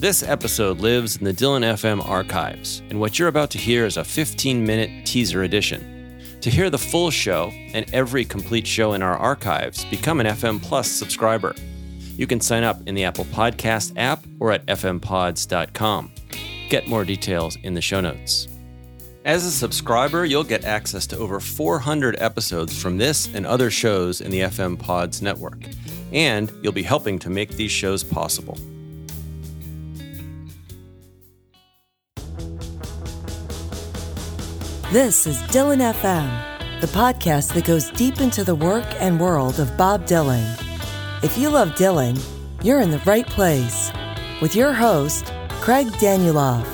This episode lives in the Dylan FM archives, and what you're about to hear is a 15 minute teaser edition. To hear the full show and every complete show in our archives, become an FM Plus subscriber. You can sign up in the Apple Podcast app or at fmpods.com. Get more details in the show notes. As a subscriber, you'll get access to over 400 episodes from this and other shows in the FM Pods network, and you'll be helping to make these shows possible. This is Dylan FM, the podcast that goes deep into the work and world of Bob Dylan. If you love Dylan, you're in the right place with your host, Craig Danieloff.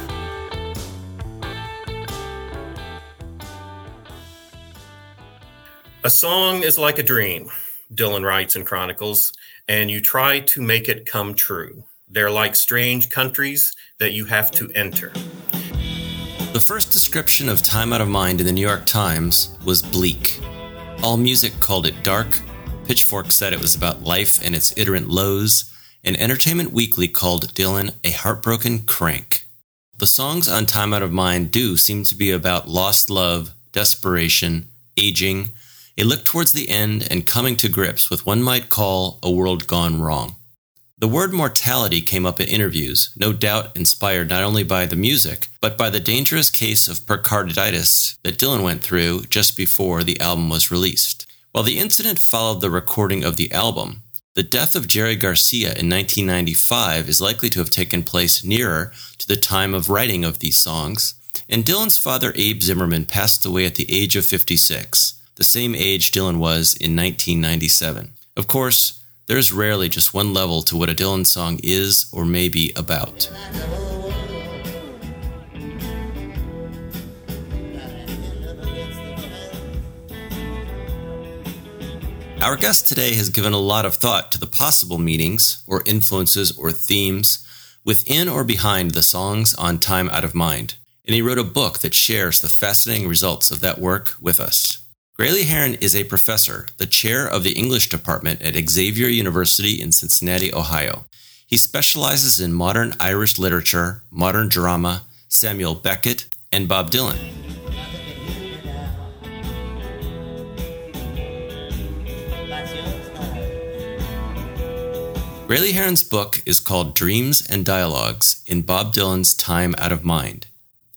A song is like a dream, Dylan writes in Chronicles, and you try to make it come true. They're like strange countries that you have to enter. The first description of Time Out of Mind in the New York Times was bleak. All Music called it dark, Pitchfork said it was about life and its iterant lows, and Entertainment Weekly called Dylan a heartbroken crank. The songs on Time Out of Mind do seem to be about lost love, desperation, aging, a look towards the end, and coming to grips with what one might call a world gone wrong. The word mortality came up in interviews, no doubt inspired not only by the music, but by the dangerous case of pericarditis that Dylan went through just before the album was released. While the incident followed the recording of the album, the death of Jerry Garcia in 1995 is likely to have taken place nearer to the time of writing of these songs, and Dylan's father Abe Zimmerman passed away at the age of 56, the same age Dylan was in 1997. Of course, there's rarely just one level to what a Dylan song is or may be about. Our guest today has given a lot of thought to the possible meanings, or influences, or themes within or behind the songs on Time Out of Mind, and he wrote a book that shares the fascinating results of that work with us. Graley Herren is a professor, the chair of the English department at Xavier University in Cincinnati, Ohio. He specializes in modern Irish literature, modern drama, Samuel Beckett, and Bob Dylan. Graley Herren's book is called Dreams and Dialogues in Bob Dylan's Time Out of Mind.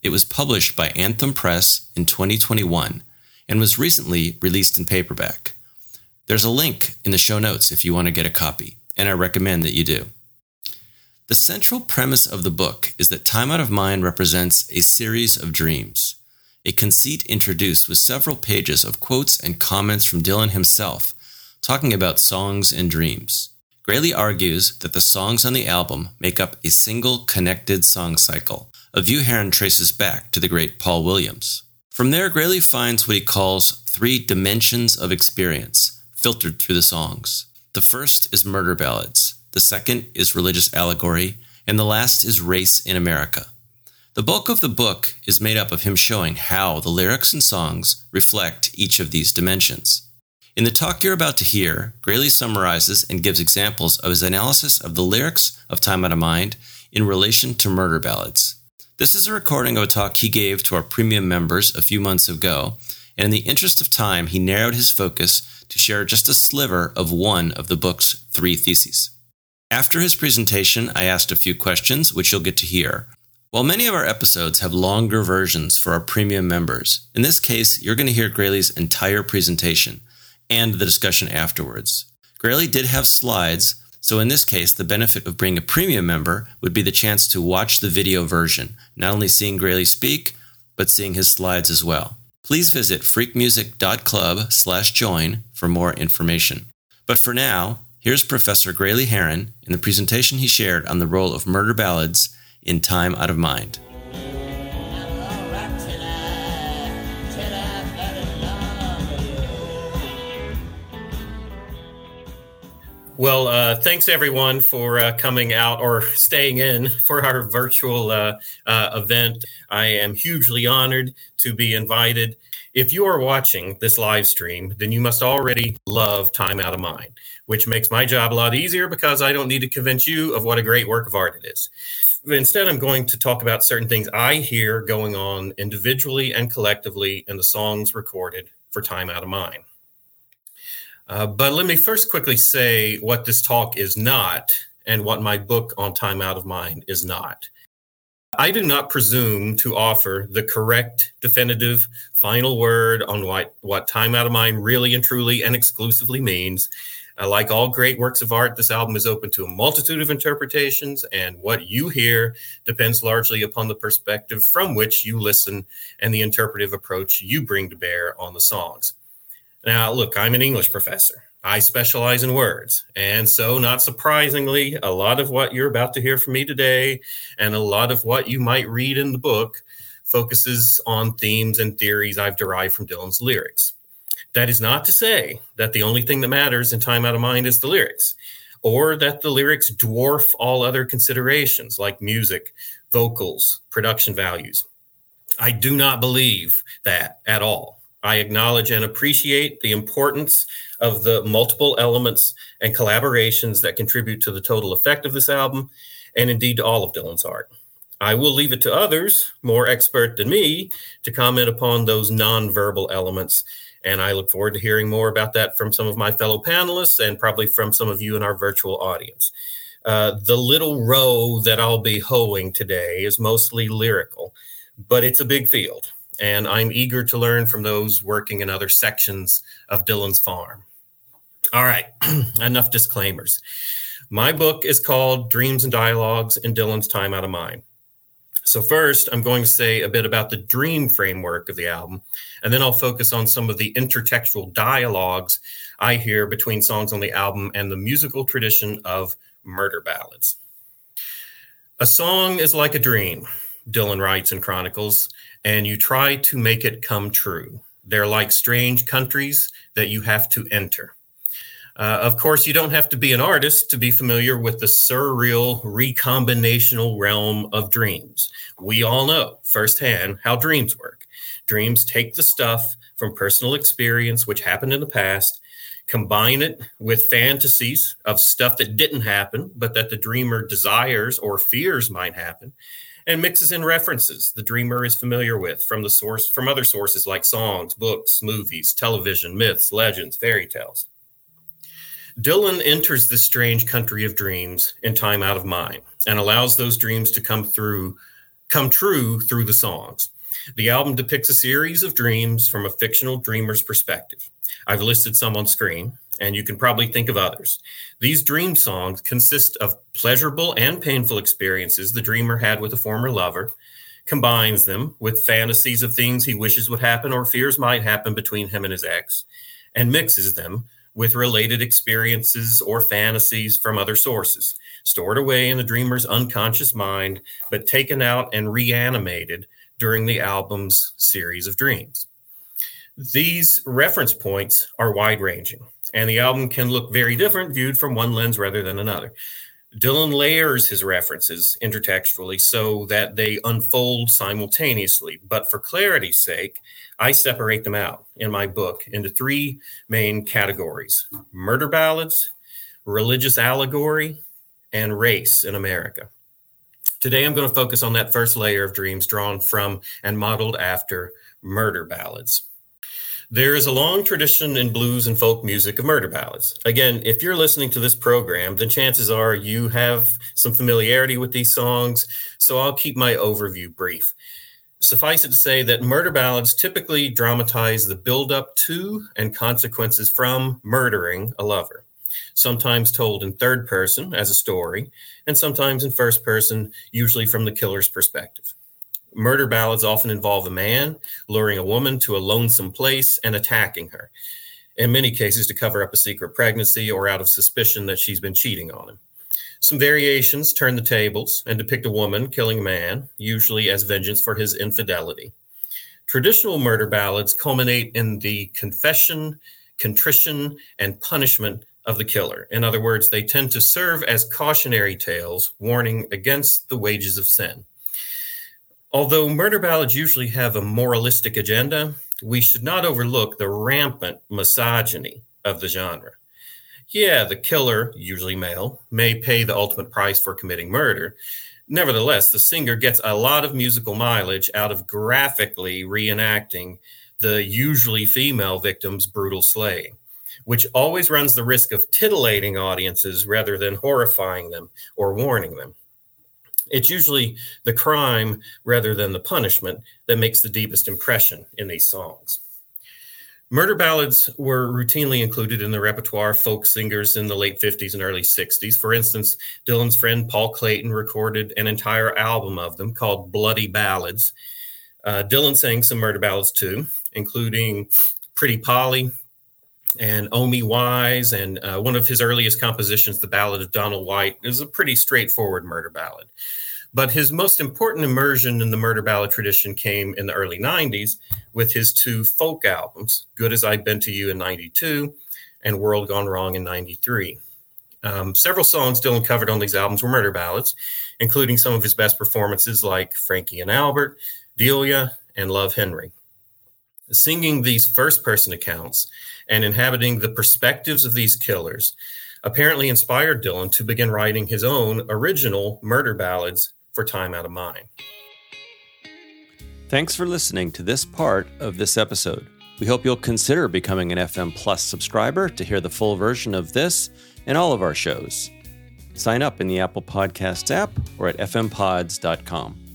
It was published by Anthem Press in 2021 and was recently released in paperback. There's a link in the show notes if you want to get a copy, and I recommend that you do. The central premise of the book is that Time Out of Mind represents a series of dreams, a conceit introduced with several pages of quotes and comments from Dylan himself, talking about songs and dreams. Graley argues that the songs on the album make up a single connected song cycle, a view Herren traces back to the great Paul Williams. From there, Graley finds what he calls three dimensions of experience filtered through the songs. The first is murder ballads, the second is religious allegory, and the last is race in America. The bulk of the book is made up of him showing how the lyrics and songs reflect each of these dimensions. In the talk you're about to hear, Graley summarizes and gives examples of his analysis of the lyrics of Time Out of Mind in relation to murder ballads. This is a recording of a talk he gave to our premium members a few months ago, and in the interest of time, he narrowed his focus to share just a sliver of one of the book's three theses. After his presentation, I asked a few questions, which you'll get to hear. While many of our episodes have longer versions for our premium members, in this case, you're going to hear Graley's entire presentation and the discussion afterwards. Graley did have slides so in this case, the benefit of being a premium member would be the chance to watch the video version, not only seeing Graley speak, but seeing his slides as well. Please visit freakmusic.club slash join for more information. But for now, here's Professor Graley Herren in the presentation he shared on the role of murder ballads in Time Out of Mind. Well, uh, thanks everyone for uh, coming out or staying in for our virtual uh, uh, event. I am hugely honored to be invited. If you are watching this live stream, then you must already love Time Out of Mind, which makes my job a lot easier because I don't need to convince you of what a great work of art it is. instead, I'm going to talk about certain things I hear going on individually and collectively in the songs recorded for Time Out of Mind. Uh, but let me first quickly say what this talk is not and what my book on Time Out of Mind is not. I do not presume to offer the correct, definitive, final word on what, what Time Out of Mind really and truly and exclusively means. Uh, like all great works of art, this album is open to a multitude of interpretations, and what you hear depends largely upon the perspective from which you listen and the interpretive approach you bring to bear on the songs. Now, look, I'm an English professor. I specialize in words. And so, not surprisingly, a lot of what you're about to hear from me today and a lot of what you might read in the book focuses on themes and theories I've derived from Dylan's lyrics. That is not to say that the only thing that matters in Time Out of Mind is the lyrics, or that the lyrics dwarf all other considerations like music, vocals, production values. I do not believe that at all. I acknowledge and appreciate the importance of the multiple elements and collaborations that contribute to the total effect of this album, and indeed to all of Dylan's art. I will leave it to others, more expert than me, to comment upon those nonverbal elements. And I look forward to hearing more about that from some of my fellow panelists and probably from some of you in our virtual audience. Uh, the little row that I'll be hoeing today is mostly lyrical, but it's a big field and I'm eager to learn from those working in other sections of Dylan's farm. All right, enough disclaimers. My book is called Dreams and Dialogues in Dylan's Time Out of Mind. So, first, I'm going to say a bit about the dream framework of the album, and then I'll focus on some of the intertextual dialogues I hear between songs on the album and the musical tradition of murder ballads. A song is like a dream, Dylan writes in Chronicles, and you try to make it come true. They're like strange countries that you have to enter. Uh, of course, you don't have to be an artist to be familiar with the surreal, recombinational realm of dreams. We all know firsthand how dreams work. Dreams take the stuff from personal experience, which happened in the past, combine it with fantasies of stuff that didn't happen, but that the dreamer desires or fears might happen, and mixes in references the dreamer is familiar with from the source from other sources like songs, books, movies, television, myths, legends, fairy tales. Dylan enters this strange country of dreams in time out of mind and allows those dreams to come through come true through the songs. The album depicts a series of dreams from a fictional dreamer's perspective. I've listed some on screen and you can probably think of others. These dream songs consist of pleasurable and painful experiences the dreamer had with a former lover, combines them with fantasies of things he wishes would happen or fears might happen between him and his ex, and mixes them with related experiences or fantasies from other sources, stored away in the dreamer's unconscious mind, but taken out and reanimated during the album's series of dreams. These reference points are wide ranging and the album can look very different viewed from one lens rather than another. Dylan layers his references intertextually so that they unfold simultaneously, but for clarity's sake, I separate them out in my book into three main categories murder ballads, religious allegory, and race in America. Today, I'm going to focus on that first layer of dreams drawn from and modeled after murder ballads. There is a long tradition in blues and folk music of murder ballads. Again, if you're listening to this program, then chances are you have some familiarity with these songs, so I'll keep my overview brief. Suffice it to say that murder ballads typically dramatize the buildup to and consequences from murdering a lover, sometimes told in third person as a story, and sometimes in first person, usually from the killer's perspective. Murder ballads often involve a man luring a woman to a lonesome place and attacking her, in many cases to cover up a secret pregnancy or out of suspicion that she's been cheating on him. Some variations turn the tables and depict a woman killing a man, usually as vengeance for his infidelity. Traditional murder ballads culminate in the confession, contrition, and punishment of the killer. In other words, they tend to serve as cautionary tales warning against the wages of sin. Although murder ballads usually have a moralistic agenda, we should not overlook the rampant misogyny of the genre. Yeah, the killer, usually male, may pay the ultimate price for committing murder. Nevertheless, the singer gets a lot of musical mileage out of graphically reenacting the usually female victim's brutal slaying, which always runs the risk of titillating audiences rather than horrifying them or warning them. It's usually the crime rather than the punishment that makes the deepest impression in these songs. Murder ballads were routinely included in the repertoire of folk singers in the late 50s and early 60s. For instance, Dylan's friend Paul Clayton recorded an entire album of them called Bloody Ballads. Uh, Dylan sang some murder ballads too, including Pretty Polly and Omie Wise, and uh, one of his earliest compositions, The Ballad of Donald White, is a pretty straightforward murder ballad. But his most important immersion in the murder ballad tradition came in the early 90s with his two folk albums, Good as I've Been to You in 92 and World Gone Wrong in 93. Um, several songs Dylan covered on these albums were murder ballads, including some of his best performances like Frankie and Albert, Delia, and Love Henry. Singing these first person accounts and inhabiting the perspectives of these killers apparently inspired Dylan to begin writing his own original murder ballads for time out of mind. Thanks for listening to this part of this episode. We hope you'll consider becoming an FM Plus subscriber to hear the full version of this and all of our shows. Sign up in the Apple Podcasts app or at fmpods.com.